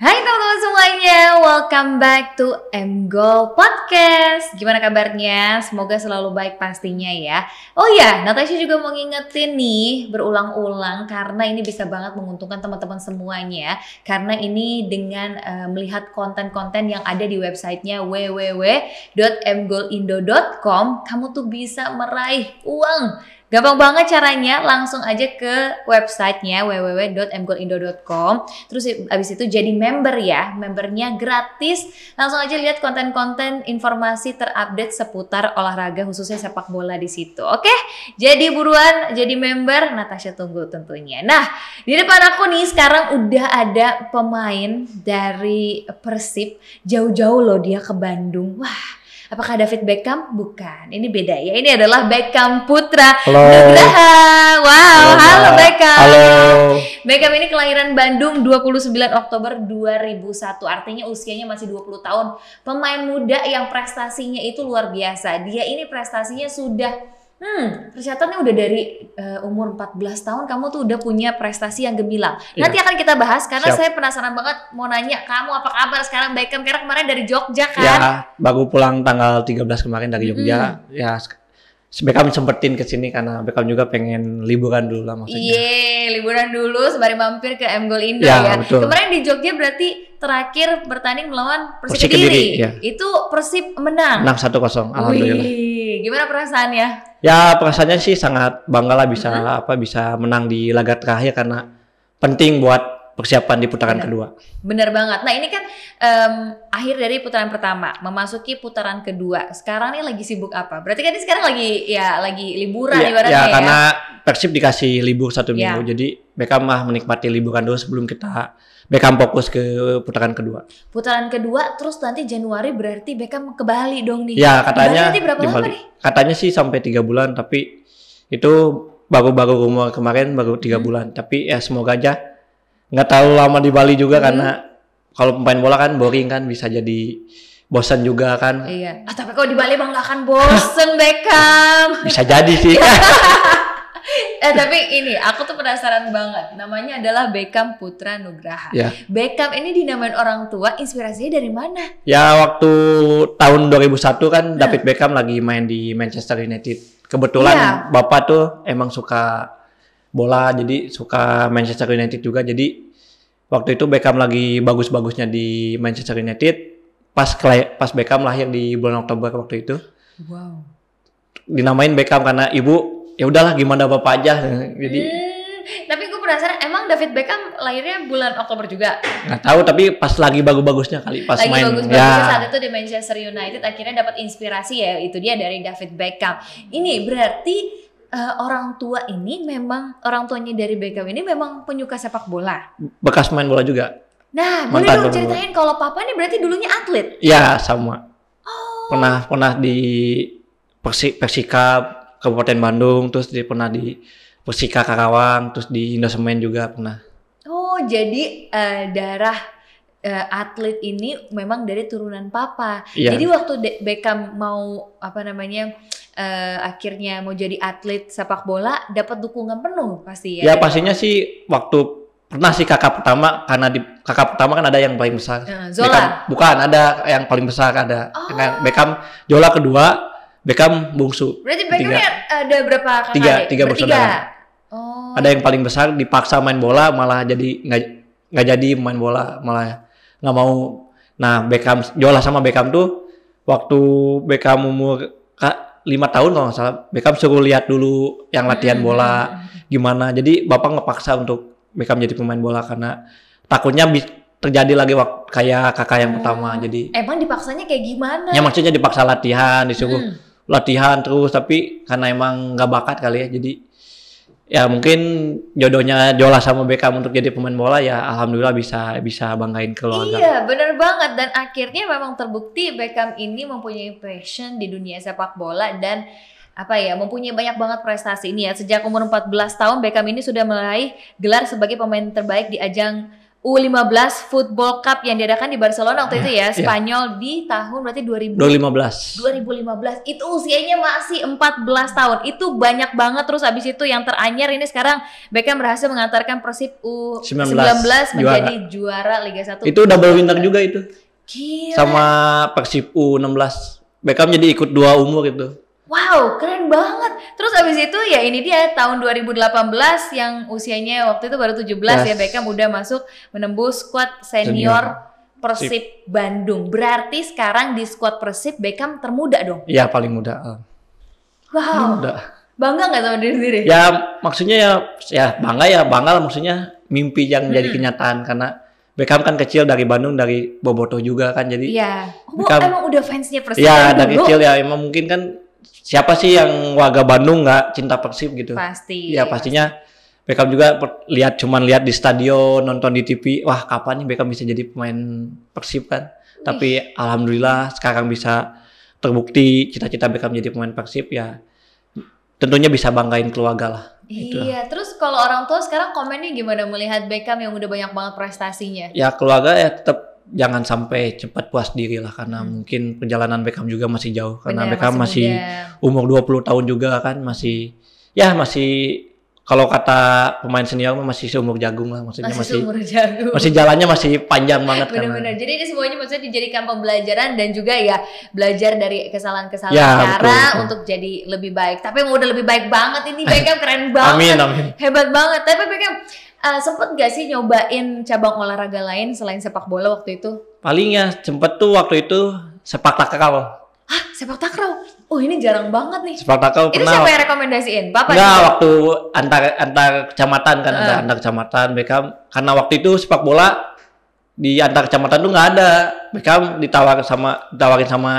Hai teman-teman semuanya, welcome back to MGO Podcast. Gimana kabarnya? Semoga selalu baik pastinya ya. Oh ya, Natasha juga mau ngingetin nih berulang-ulang karena ini bisa banget menguntungkan teman-teman semuanya. Karena ini dengan uh, melihat konten-konten yang ada di websitenya www.mgolindo.com, kamu tuh bisa meraih uang Gampang banget caranya, langsung aja ke websitenya www.mgolindo.com. Terus abis itu jadi member ya, membernya gratis. Langsung aja lihat konten-konten informasi terupdate seputar olahraga khususnya sepak bola di situ. Oke, jadi buruan jadi member. Natasha tunggu tentunya. Nah, di depan aku nih sekarang udah ada pemain dari Persib jauh-jauh loh dia ke Bandung. Wah, Apakah David Beckham? Bukan. Ini beda ya. Ini adalah Beckham Putra Halo. Nugraha. Wow, halo, halo Beckham. Halo. Beckham ini kelahiran Bandung 29 Oktober 2001. Artinya usianya masih 20 tahun. Pemain muda yang prestasinya itu luar biasa. Dia ini prestasinya sudah Hmm, tercatatnya udah dari uh, umur 14 tahun kamu tuh udah punya prestasi yang gemilang. Iya. Nanti akan kita bahas karena Siap. saya penasaran banget mau nanya kamu apa kabar sekarang Beckham karena kemarin dari Jogja kan? Ya, baru pulang tanggal 13 kemarin dari Jogja. Ya, se- Beckham sempetin ke sini karena Beckham juga pengen liburan dulu lah maksudnya. Iya, liburan dulu sembari mampir ke M Goal Indo Ya, ya. betul. Kemarin di Jogja berarti terakhir bertanding melawan Persib Kediri. Kediri, ya. Itu Persib menang. Menang 1-0, alhamdulillah. Wih, gimana perasaannya? Ya, perasaannya sih sangat bangga lah bisa Mm-hmm. apa bisa menang di laga terakhir karena penting buat persiapan di putaran Benar. kedua. Bener banget. Nah ini kan em, akhir dari putaran pertama, memasuki putaran kedua. Sekarang nih lagi sibuk apa? Berarti kan ini sekarang lagi ya lagi liburan Ya, ibaratnya ya, ya. karena Persib dikasih libur satu Ya. minggu, jadi Beckham mah menikmati liburan dulu sebelum kita Beckham fokus ke putaran kedua. Putaran kedua, terus nanti Januari berarti Beckham ke Bali dong nih. Ya Bali katanya nanti berapa lama Bali. nih? Katanya sih sampai tiga bulan, tapi itu baru-baru rumor kemarin baru tiga Hmm. bulan. Tapi ya semoga aja nggak terlalu lama di Bali juga Hmm. karena kalau pemain bola kan boring kan bisa jadi bosan juga kan. Iya. Ah, tapi kalau di Bali emang gak akan bosen Beckham. Bisa jadi sih. Eh tapi ini aku tuh penasaran banget. Namanya adalah Beckham Putra Nugraha. ya. Beckham ini dinamain orang tua, inspirasinya dari mana? Ya waktu tahun 2001 kan Nah. David Beckham lagi main di Manchester United. Kebetulan Iya. bapak tuh emang suka bola jadi suka Manchester United juga. Jadi waktu itu Beckham lagi bagus-bagusnya di Manchester United. Pas pas Beckham lahir di bulan Oktober waktu itu Wow. dinamain Beckham karena ibu ya udahlah gimana bapak aja. Jadi Hmm, tapi gue penasaran, emang David Beckham lahirnya bulan Oktober juga? nggak tahu tapi pas lagi bagus-bagusnya kali pas Lagi main bagus-bagusnya ya saat itu di Manchester United akhirnya dapat inspirasi ya itu dia dari David Beckham. Ini berarti eh, orang tua ini memang orang tuanya dari Beckham ini memang penyuka sepak bola. bekas main bola juga. Nah, boleh dong ceritain kalau papa ini berarti dulunya atlet. Ya sama. Oh. pernah pernah di Persi, Persika Kabupaten Bandung terus dia pernah di Persika Karawang terus di Indosemen juga pernah Oh, jadi eh, darah eh, atlet ini memang dari turunan papa. Iya. Jadi waktu De- Beckham mau apa namanya eh, akhirnya mau jadi atlet sepak bola, dapat dukungan penuh pasti ya. ya pastinya sih waktu pernah sih kakak pertama karena di kakak pertama kan ada yang paling besar Eh, Beckham, Zola. bukan ada yang paling besar ada Oh. Beckham Jola kedua Beckham bungsu Berarti Beckham ada berapa kakak Tiga, adik? tiga bersaudara. Oh. ada yang paling besar dipaksa main bola malah jadi nggak nggak jadi main bola malah nggak mau nah Beckham Jola sama Beckham tuh waktu Beckham umur kak lima tahun kalau nggak salah Beckham suruh lihat dulu yang latihan Hmm, bola hmm, hmm. gimana jadi bapak ngepaksa untuk Beckham jadi pemain bola karena takutnya terjadi lagi waktu kayak kakak yang pertama Oh. jadi Emang dipaksanya kayak gimana? ya maksudnya dipaksa latihan disuruh Hmm. latihan terus tapi karena emang nggak bakat kali ya jadi ya mungkin jodohnya Jola sama Beckham untuk jadi pemain bola ya alhamdulillah bisa bisa banggain keluarga. Iya, bener banget. Dan akhirnya memang terbukti Beckham ini mempunyai passion di dunia sepak bola dan apa ya, mempunyai banyak banget prestasi ini ya. Sejak umur 14 tahun Beckham ini sudah meraih gelar sebagai pemain terbaik di ajang U15 Football Cup yang diadakan di Barcelona waktu itu ya, Iya. Spanyol di tahun berarti 2000 2015. 2015 itu usianya masih 14 tahun itu banyak banget terus abis itu yang teranyar ini sekarang Beckham berhasil mengantarkan Persib U19 19 menjadi juara Liga 1 Itu double winner juga itu. Gila. Sama Persib U16. Beckham jadi ikut dua umur itu. Wow, keren banget. Terus abis itu ya ini dia tahun 2018 yang usianya waktu itu baru 17 ya Yes. Beckham udah masuk menembus skuad senior, Persib Bandung. Berarti sekarang di skuad Persib Beckham termuda dong. Iya paling muda. Wow. Muda. Bangga nggak sama diri sendiri? Ya maksudnya ya ya bangga ya bangga lah maksudnya mimpi yang jadi Mm-mm. kenyataan karena Beckham kan kecil dari Bandung dari Boboto juga kan jadi Iya. Oh, Beckham- emang udah fansnya Persib ya dari dari dulu? kecil ya emang mungkin kan siapa sih yang warga Bandung nggak cinta Persib gitu. Pasti. Ya pastinya Beckham juga lihat cuman lihat di stadion, nonton di TV, wah kapan nih Beckham bisa jadi pemain Persib kan? Tapi alhamdulillah sekarang bisa terbukti cita-cita Beckham jadi pemain Persib ya tentunya bisa banggain keluarga lah. Itu. Iya, terus kalau orang tua sekarang komennya gimana melihat Beckham yang udah banyak banget prestasinya? Ya keluarga ya tetap jangan sampai cepat puas diri lah karena Hmm. mungkin perjalanan Beckham juga masih jauh karena Bener, Beckham masih, muda. umur 20 tahun juga kan masih ya masih kalau kata pemain senior mah masih seumur jagung lah maksudnya masih, masih jagung. masih jalannya masih panjang banget karena Bener-bener. Jadi ini semuanya maksudnya dijadikan pembelajaran dan juga ya belajar dari kesalahan-kesalahan Ya, cara betul, betul. untuk jadi lebih baik. Tapi yang udah lebih baik banget ini Beckham keren banget. Amin amin. Hebat banget. Tapi Beckham uh, sempet gak sih nyobain cabang olahraga lain selain sepak bola waktu itu? Paling ya sempet tuh waktu itu sepak takraw. Hah, sepak takraw? Oh ini jarang banget nih. Sepak takraw Itu pernah siapa yang rekomendasiin? Bapak Enggak, juga? waktu antar antar kecamatan kan ada Heeh. antar kecamatan Beckham karena waktu itu sepak bola di antar kecamatan tuh nggak ada. Beckham ditawar sama ditawarin sama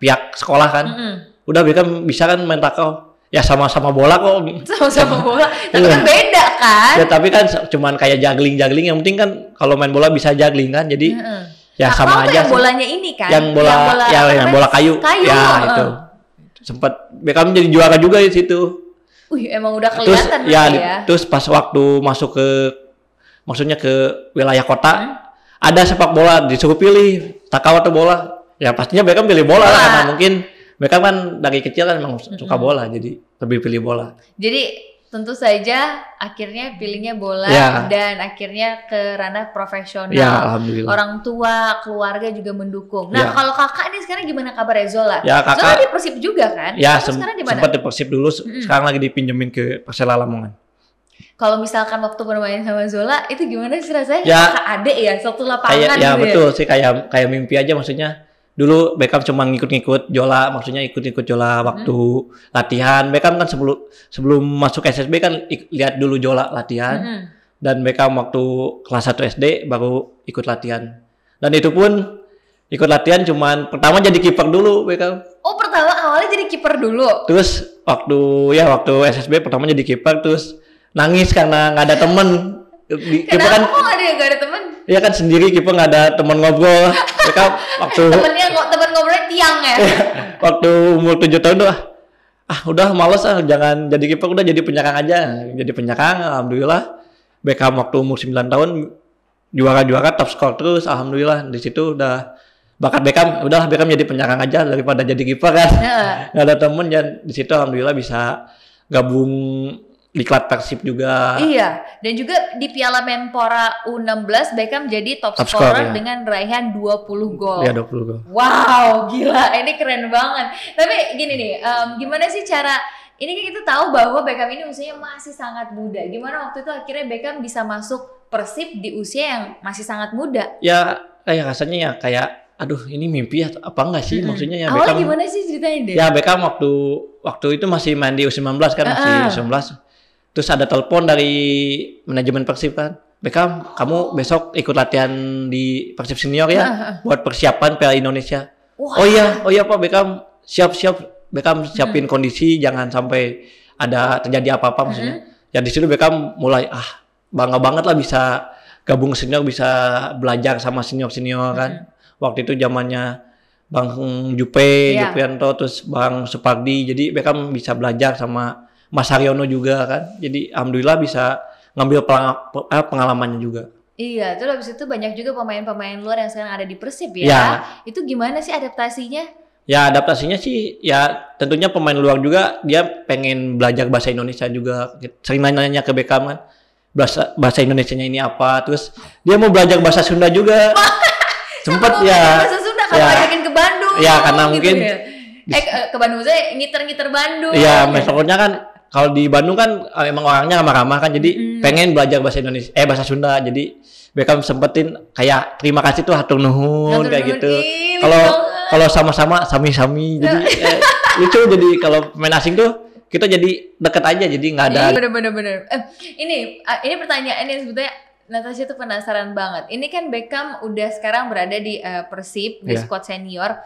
pihak sekolah kan. Mm-mm. Udah Beckham bisa kan main takraw. Ya sama-sama bola kok. Sama-sama bola. Tapi Iya. kan beda kan? Ya tapi kan cuman kayak juggling-juggling yang penting kan kalau main bola bisa juggling kan. Jadi ya Takraw sama aja yang bolanya ini kan? Yang bola, ya apa yang namanya? bola kayu. Kayu. Ya heeh. itu. Sempat Beckham jadi juara juga di situ. Wih, emang udah terus kelihatan ya, berarti di- ya. terus pas waktu masuk ke maksudnya ke wilayah kota Hmm? ada sepak bola disuruh pilih takraw atau bola ya pastinya Beckham pilih bola lah Bola. karena mungkin Beckham kan dari kecil kan memang suka bola jadi lebih pilih bola Jadi tentu saja akhirnya pilihnya bola Ya. dan akhirnya ke ranah profesional. ya alhamdulillah Orang tua, keluarga juga mendukung. Nah, Ya. kalau kakak ini sekarang gimana Zola? ya Zola kakak di Persib juga kan? ya sem- sekarang di mana? sempat di Persib dulu se- Mm-mm. sekarang lagi dipinjemin ke Persela Lamongan Kalau misalkan waktu bermain sama Zola itu gimana sih rasanya? Ya. kakak adek ya, satu lapangan kayak ya gitu betul sih kayak kayak mimpi aja maksudnya dulu Beckham cuma ngikut-ngikut Jola maksudnya ikut-ikut Jola waktu latihan. Beckham kan sebelum sebelum masuk SSB kan ik- lihat dulu Jola latihan. Mm-mm. dan Beckham waktu kelas 1 SD baru ikut latihan. Dan itu pun ikut latihan cuman pertama jadi kiper dulu Beckham. Oh, pertama awalnya jadi kiper dulu. terus waktu ya waktu SSB pertama jadi kiper terus nangis karena nggak ada temen di Kenapa kan kok gak ada, gak ada temen? ya kan sendiri kiper nggak ada teman ngobrol. Beckham waktu Temennya temen ngobrolnya tiang ya. waktu umur tujuh tahun tuh ah, ah udah males ah jangan jadi kiper udah jadi penyerang aja. Jadi penyerang alhamdulillah. Beckham waktu umur 9 tahun juara-juara top skor terus alhamdulillah. Di situ udah bakat Beckham udahlah Beckham jadi penyerang aja daripada jadi kiper kan. Nggak ada temen dan di situ alhamdulillah bisa gabung di klub Persib juga Iya, dan juga di Piala Menpora U16 Beckham jadi top, Top scorer scorer, ya. dengan raihan 20 gol. ya 20 gol Wow, gila, ini keren banget. Tapi gini nih, em, gimana sih cara ini kan kita tahu bahwa Beckham ini usianya masih sangat muda. Gimana waktu itu akhirnya Beckham bisa masuk Persib di usia yang masih sangat muda? ya kayak rasanya ya kayak aduh ini mimpi ya apa enggak sih maksudnya ya Awalnya Beckham gimana sih ceritanya deh? Ya Beckham waktu waktu itu masih main di U19 kan masih Heeh. U19. Terus ada telepon dari manajemen Persib kan. Beckham, kamu besok ikut latihan di Persib senior ya buat persiapan Piala Indonesia. Wah. Oh iya, oh iya Pak Beckham, siap-siap Beckham siapin kondisi jangan sampai ada terjadi apa-apa maksudnya. Ya di situ Beckham mulai ah bangga banget lah bisa gabung senior bisa belajar sama senior-senior kan. Waktu itu zamannya Bang Jupe, Iya. Juprianto, terus Bang Supardi. Jadi Beckham bisa belajar sama Mas Haryono juga kan. Jadi alhamdulillah bisa ngambil eh, pengalamannya juga. Iya, terus habis itu banyak juga pemain-pemain luar yang sekarang ada di Persib ya. Ya. Itu gimana sih adaptasinya? Ya adaptasinya sih ya tentunya pemain luar juga dia pengen belajar bahasa Indonesia juga. Sering nanya-nanya ke Beckham kan bahasa bahasa Indonesianya ini apa. Terus dia mau belajar bahasa Sunda juga. Sempet ya. Bahasa Sunda kamu ya. ajakin ke Bandung. Ya, karena gitu mungkin ya. Eh ke, Bandung saya ngiter-ngiter Bandung. Iya, maksudnya kan kalau di Bandung kan eh, emang orangnya ramah-ramah kan jadi Mm. pengen belajar bahasa Indonesia eh bahasa Sunda. Jadi Beckham sempetin kayak terima kasih tuh hatur nuhun kayak gitu. Kalau kalau sama-sama sami-sami jadi eh, lucu jadi kalau pemain asing tuh kita jadi deket aja jadi nggak ada Iya, bener bener bener. Eh, ini ini pertanyaan yang sebetulnya Natasha tuh penasaran banget. Ini kan Beckham udah sekarang berada di eh, Persib di Iya. squad senior.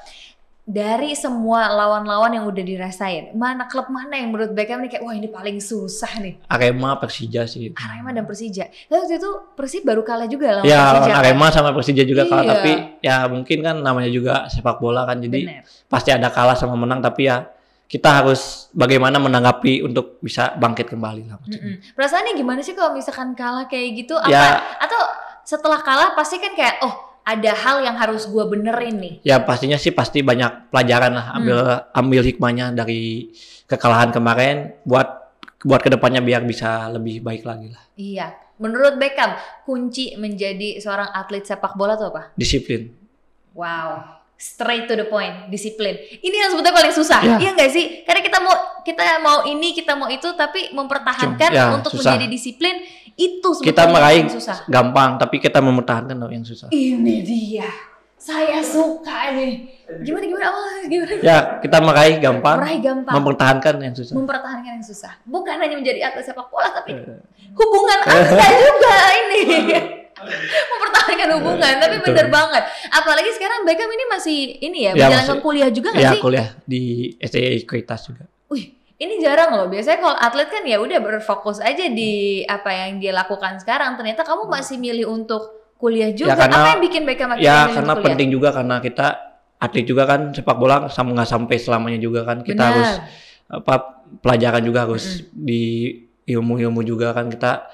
Dari semua lawan-lawan yang udah dirasain, mana klub mana yang menurut Beckham nih kayak wah ini paling susah nih? Arema Persija sih. Arema dan Persija. Tapi waktu itu Persib baru kalah juga lawan Ya Persija. kan? Arema sama Persija juga kalah Iya. tapi ya mungkin kan namanya juga sepak bola kan jadi Bener. pasti ada kalah sama menang tapi ya kita harus bagaimana menanggapi untuk bisa bangkit kembali lah. Mm-mm. Perasaannya gimana sih kalau misalkan kalah kayak gitu? Apa Ya. atau setelah kalah pasti kan kayak oh ada hal yang harus gua benerin nih. Ya pastinya sih pasti banyak pelajaran lah ambil ambil hikmahnya dari kekalahan kemarin buat buat ke depannya biar bisa lebih baik lagi lah. Iya. Menurut Beckham, kunci menjadi seorang atlet sepak bola itu apa? Disiplin. Wow. Straight to the point, disiplin. Ini yang sebetulnya paling susah, Ya. iya nggak sih? Karena kita mau kita mau ini, kita mau itu, tapi mempertahankan Cum- ya, untuk susah. menjadi disiplin itu Kita yang meraih susah. gampang tapi kita mempertahankan yang susah. Ini dia, saya suka nih. Gimana gimana? Oh, gimana? Ya kita meraih gampang, Meraih gampang, mempertahankan yang susah. mempertahankan yang susah. Bukan hanya menjadi atlet sepak bola, tapi Eh, hubungan anda juga ini. mempertahankan hubungan, tapi Betul. bener banget. Apalagi sekarang Beckham ini masih ini ya, Ya, menjalankan masih- kuliah juga nggak Ya sih? kuliah di STI Kuitas juga. Wih, ini jarang loh. Biasanya kalau atlet kan ya udah berfokus aja di apa yang dia lakukan sekarang. Ternyata kamu masih milih untuk kuliah juga. karena- apa yang bikin Beckham akhirnya Ya karena kuliah? penting juga karena kita atlet juga kan sepak bola sama nggak sampai selamanya juga kan kita Benar. harus apa pelajaran juga harus di ilmu-ilmu juga kan kita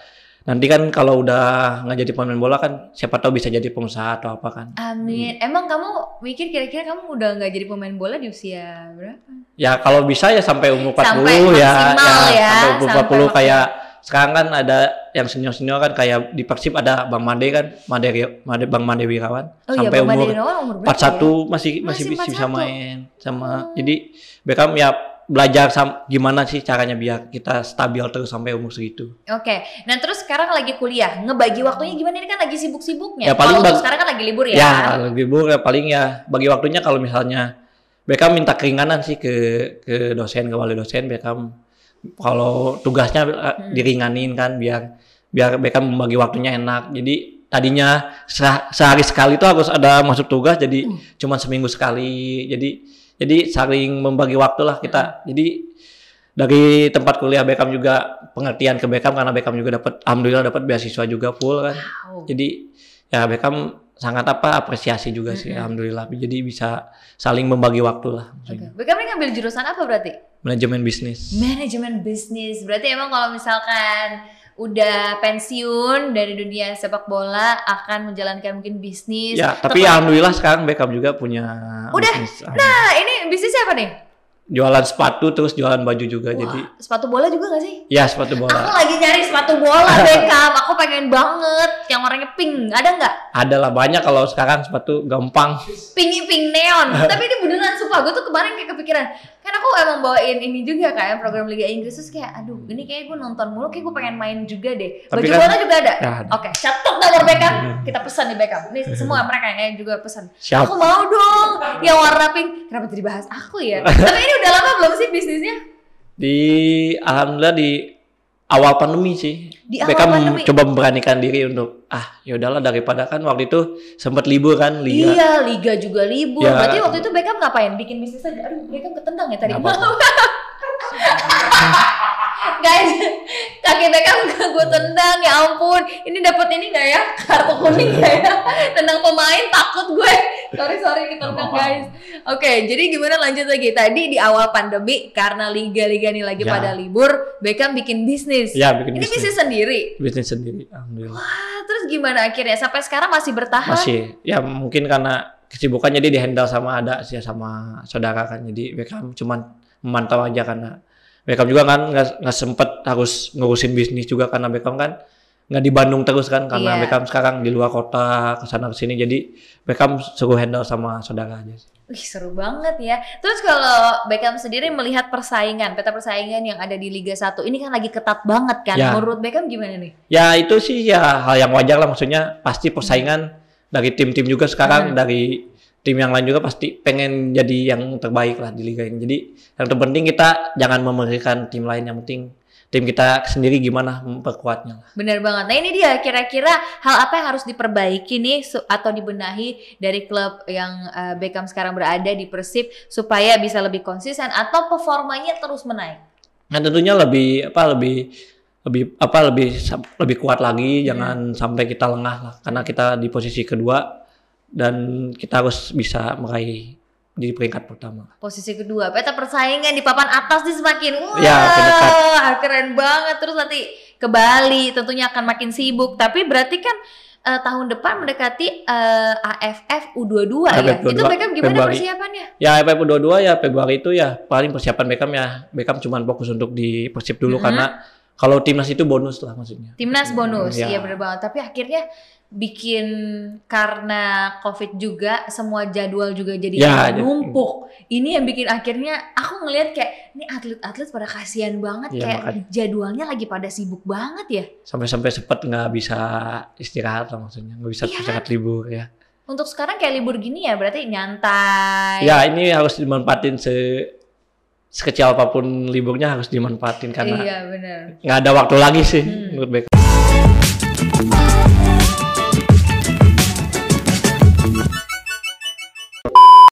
nanti kan kalau udah nggak jadi pemain bola kan siapa tahu bisa jadi pengusaha atau apa kan Amin. Emang kamu mikir kira-kira kamu udah nggak jadi pemain bola di usia berapa? ya kalau bisa ya sampai umur 40 Sampai ya, maksimal ya, sampai umur sampai 40 kayak sekarang kan ada yang senior-senior kan kayak di Persib ada Bang Made kan Made, Made Bang Made Wirawan Oh iya, sampai Bang umur Made umur berapa 41 ya? masih masih, Masih bisa 41. main sama Oh. jadi Beckham ya belajar sam gimana sih caranya biar kita stabil terus sampai umur segitu. Oke, nah terus sekarang lagi kuliah, ngebagi waktunya gimana? Ini kan lagi sibuk-sibuknya. Ya, paling Kalau sekarang kan lagi libur ya. Ya, libur ya paling ya bagi waktunya kalau misalnya Beckham minta keringanan sih ke ke dosen ke wali dosen Beckham kalau tugasnya eh, Hmm. diringanin kan biar biar Beckham membagi waktunya enak. Jadi tadinya se- sehari sekali itu harus ada masuk tugas jadi Hmm. cuma seminggu sekali. Jadi jadi saling membagi waktu lah kita. Jadi dari tempat kuliah Beckham juga pengertian ke Beckham karena Beckham juga dapat alhamdulillah dapat beasiswa juga full kan. Wow. Jadi ya Beckham sangat apa apresiasi juga sih alhamdulillah. Jadi bisa saling membagi waktu lah. Oke. Beckham ini ngambil jurusan apa berarti? Manajemen bisnis. Manajemen bisnis. Berarti emang kalau misalkan udah pensiun dari dunia sepak bola akan menjalankan mungkin bisnis. Ya, tapi alhamdulillah sekarang Beckham juga punya Udah. bisnis. Nah, ini bisnisnya apa nih? Jualan sepatu terus jualan baju juga. Jadi Wah, sepatu bola juga gak sih? ya sepatu Aku bola. lagi nyari sepatu bola Beckham. Aku pengen banget yang warnanya pink. Ada nggak? Ada lah banyak kalau sekarang sepatu gampang. Pink pink neon. Tapi ini beneran sumpah. Gue tuh kemarin kayak kepikiran. Kan aku emang bawain ini juga kan program Liga Inggris terus kayak aduh ini kayak gue nonton mulu kayak gue pengen main juga deh. Tapi Baju kan- bola juga ada. Ya, ada. Oke, catat nomor Beckham. Kita pesan di Beckham. Ini semua mereka yang juga pesan. Siap. Aku mau dong yang warna pink. Kenapa jadi bahas aku ya? Tapi ini udah lama belum sih bisnisnya? Di alhamdulillah di awal pandemi sih. Di awal Beckham pandemi. coba memberanikan diri untuk ah ya udahlah daripada kan waktu itu sempat libur kan liga. Iya, liga juga libur. Ya. Berarti waktu itu Beckham ngapain? Bikin bisnis aja. Aduh, Beckham ketendang ya tadi. Guys, kaki Beckham gue tendang ya ampun. ini dapat ini nggak ya? Kartu kuning nggak ya? Tendang pemain takut gue. Sorry sorry kita tendang guys. Oke jadi gimana lanjut lagi? Tadi di awal pandemi karena liga-liga ini lagi Ya. pada libur Beckham bikin bisnis. Ya bikin ini bisnis. bisnis sendiri? Bisnis sendiri, alhamdulillah. Wah, terus gimana akhirnya? Sampai sekarang masih bertahan? Masih, ya mungkin karena kesibukan jadi dihandle sama ada sih sama saudara kan. Jadi Beckham cuman memantau aja karena Beckham juga kan nggak nggak sempet harus ngurusin bisnis juga karena Beckham kan nggak di Bandung terus kan karena Iya. Beckham sekarang di luar kota ke sana ke sini jadi Beckham suruh handle sama saudara aja. Wih seru banget ya. Terus kalau Beckham sendiri melihat persaingan, peta persaingan yang ada di Liga 1 ini kan lagi ketat banget kan. Ya. Menurut Beckham gimana nih? Ya itu sih ya hal yang wajar lah maksudnya pasti persaingan dari tim-tim juga sekarang Hmm. dari tim yang lain juga pasti pengen jadi yang terbaik lah di liga ini. Jadi yang terpenting kita jangan memberikan tim lain yang penting tim kita sendiri gimana memperkuatnya lah. Bener banget. Nah ini dia kira-kira hal apa yang harus diperbaiki nih atau dibenahi dari klub yang eh, Beckham sekarang berada di Persib supaya bisa lebih konsisten atau performanya terus menaik. Nah tentunya lebih apa lebih lebih apa lebih lebih kuat lagi jangan sampai kita lengah lah karena kita di posisi kedua dan kita harus bisa meraih di peringkat pertama. Posisi kedua, peta persaingan di papan atas nih semakin wah Ya, makin dekat. keren banget. Terus nanti ke Bali tentunya akan makin sibuk. Tapi berarti kan eh, tahun depan mendekati eh, AFF U22 ya. AFF Itu U22 Beckham gimana Februari. persiapannya? Ya FF 22 ya Februari itu ya paling persiapan Beckham ya Beckham cuman fokus untuk di Persib dulu Mhm. karena kalau timnas itu bonus lah maksudnya. Timnas bonus, Ya. iya bener banget. Tapi akhirnya bikin karena COVID juga semua jadwal juga jadi Ya, numpuk. Ini yang bikin akhirnya aku ngelihat kayak ini atlet-atlet pada kasihan banget Iya, kayak makanya. jadwalnya lagi pada sibuk banget ya. Sampai-sampai sempat nggak bisa istirahat lah maksudnya nggak bisa Iya. istirahat libur ya. Untuk sekarang kayak libur gini ya berarti nyantai. Ya ini harus dimanfaatin se sekecil apa pun liburnya harus dimanfaatin karena Iya bener. nggak ada waktu lagi sih Hmm. menurut Beckham.